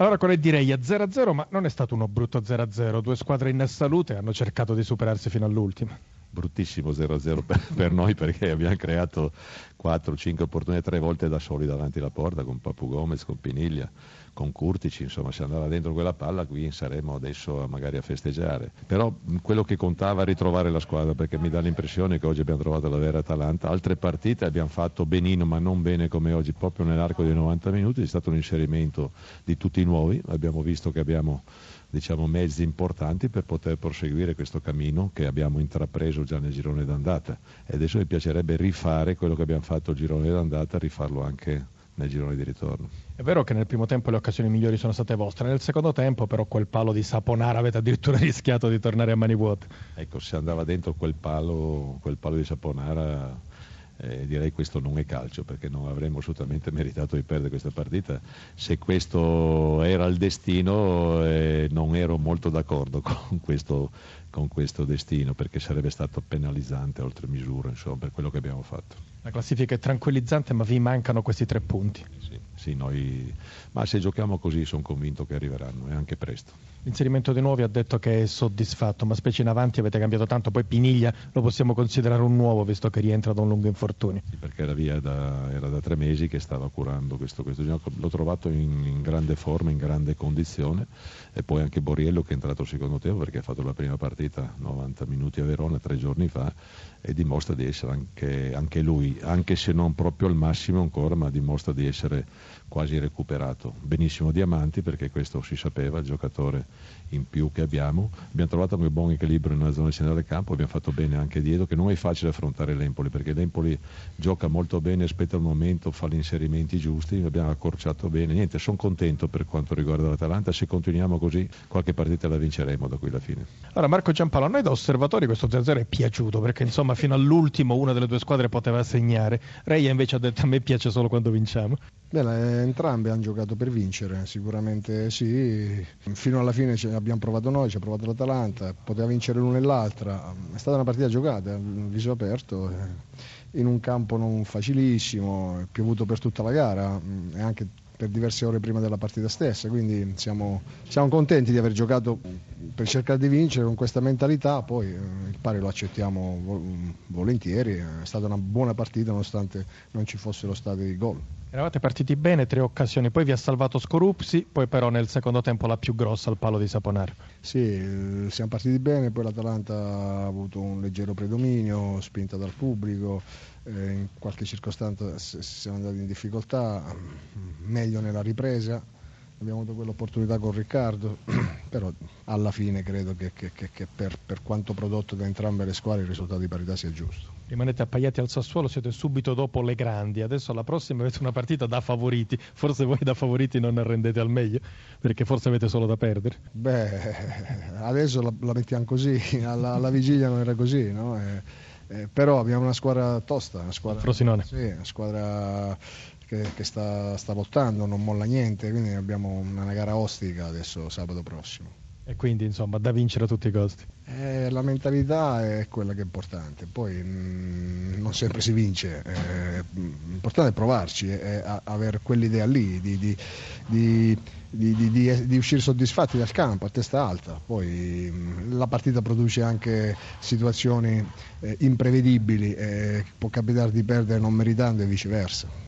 Allora con direi a 0-0, ma non è stato uno brutto 0-0. Due squadre in salute hanno cercato di superarsi fino all'ultimo. Bruttissimo 0-0 per, per noi perché abbiamo creato 4-5 opportunità tre volte da soli davanti alla porta con Papu Gomez, con Piniglia con Curtici, insomma se andava dentro quella palla qui saremmo adesso magari a festeggiare. Però quello che contava è ritrovare la squadra perché mi dà l'impressione che oggi abbiamo trovato la vera Atalanta. Altre partite abbiamo fatto benino ma non bene come oggi, proprio nell'arco dei 90 minuti, è stato un inserimento di tutti i nuovi, abbiamo visto che abbiamo diciamo, mezzi importanti per poter proseguire questo cammino che abbiamo intrapreso già nel girone d'andata e adesso mi piacerebbe rifare quello che abbiamo fatto il girone d'andata, rifarlo anche nel girone di ritorno. È vero che nel primo tempo le occasioni migliori sono state vostre, nel secondo tempo però quel palo di Saponara avete addirittura rischiato di tornare a mani vuote. Ecco, se andava dentro quel palo, quel palo di Saponara eh, direi questo non è calcio perché non avremmo assolutamente meritato di perdere questa partita. Se questo era il destino eh, non ero molto d'accordo con questo, con questo, destino perché sarebbe stato penalizzante oltre misura insomma, per quello che abbiamo fatto. La classifica è tranquillizzante ma vi mancano questi tre punti. Sì, sì noi... ma se giochiamo così sono convinto che arriveranno e anche presto. L'inserimento di nuovi ha detto che è soddisfatto, ma specie in avanti avete cambiato tanto, poi Piniglia lo possiamo considerare un nuovo visto che rientra da un lungo infortunio. Sì, perché era via da, era da tre mesi che stava curando questo, questo gioco, l'ho trovato in, in, grande forma, in grande condizione e poi anche Boriello che è entrato al secondo tempo perché ha fatto la prima partita 90 minuti a Verona tre giorni fa e dimostra di essere anche, anche lui, anche se non proprio al massimo ancora, ma dimostra di essere quasi recuperato. Benissimo Diamanti perché questo si sapeva, il giocatore in più che abbiamo. Abbiamo trovato un buon equilibrio nella zona centrale del campo, abbiamo fatto bene anche dietro, che non è facile affrontare l'Empoli perché l'Empoli gioca molto bene, aspetta il momento, fa gli inserimenti giusti, abbiamo accorciato bene. Niente, sono contento per quanto riguarda l'Atalanta, se continuiamo così qualche partita la vinceremo da qui alla fine. Allora Marco Giampaolo, a noi da osservatori questo 0-0 è piaciuto perché insomma fino all'ultimo una delle due squadre poteva segnare. Reia invece ha detto a me piace solo quando vinciamo. Beh, entrambe hanno giocato per vincere, sicuramente sì. Fino alla fine abbiamo provato noi, ci ha provato l'Atalanta, poteva vincere l'una e l'altra. È stata una partita giocata, viso aperto, eh, in un campo non facilissimo, è piovuto per tutta la gara e anche per diverse ore prima della partita stessa, quindi siamo, siamo contenti di aver giocato per cercare di vincere con questa mentalità, poi eh, il pari lo accettiamo volentieri, è stata una buona partita nonostante non ci fossero stati gol. Eravate partiti bene, tre occasioni, poi vi ha salvato Scorupsi, poi però nel secondo tempo la più grossa al palo di Saponaro. Sì, eh, siamo partiti bene, poi l'Atalanta ha avuto un leggero predominio, spinta dal pubblico, eh, in qualche circostanza siamo andati in difficoltà, meglio nella ripresa, abbiamo avuto quell'opportunità con Riccardo, però alla fine credo che, che, che, che per, per, quanto prodotto da entrambe le squadre il risultato di parità sia giusto. Rimanete appaiati al Sassuolo, siete subito dopo le grandi, adesso alla prossima avete una partita da favoriti, forse voi da favoriti non arrendete al meglio, perché forse avete solo da perdere. Beh, adesso la, la mettiamo così, alla, alla, vigilia non era così, no? eh, eh, però abbiamo una squadra tosta, una squadra, Frosinone. Sì, una squadra che, che sta, sta, lottando, non molla niente, quindi abbiamo una gara ostica adesso sabato prossimo. E quindi insomma da vincere a tutti i costi. Eh, la mentalità è quella che è importante, poi mh, mm, non sempre si vince, eh, l'importante è provarci, è, è avere quell'idea lì di, di, di di, di, di, di, uscire soddisfatti dal campo a testa alta. Poi mh, la partita produce anche situazioni eh, imprevedibili, eh, può capitare di perdere non meritando e viceversa.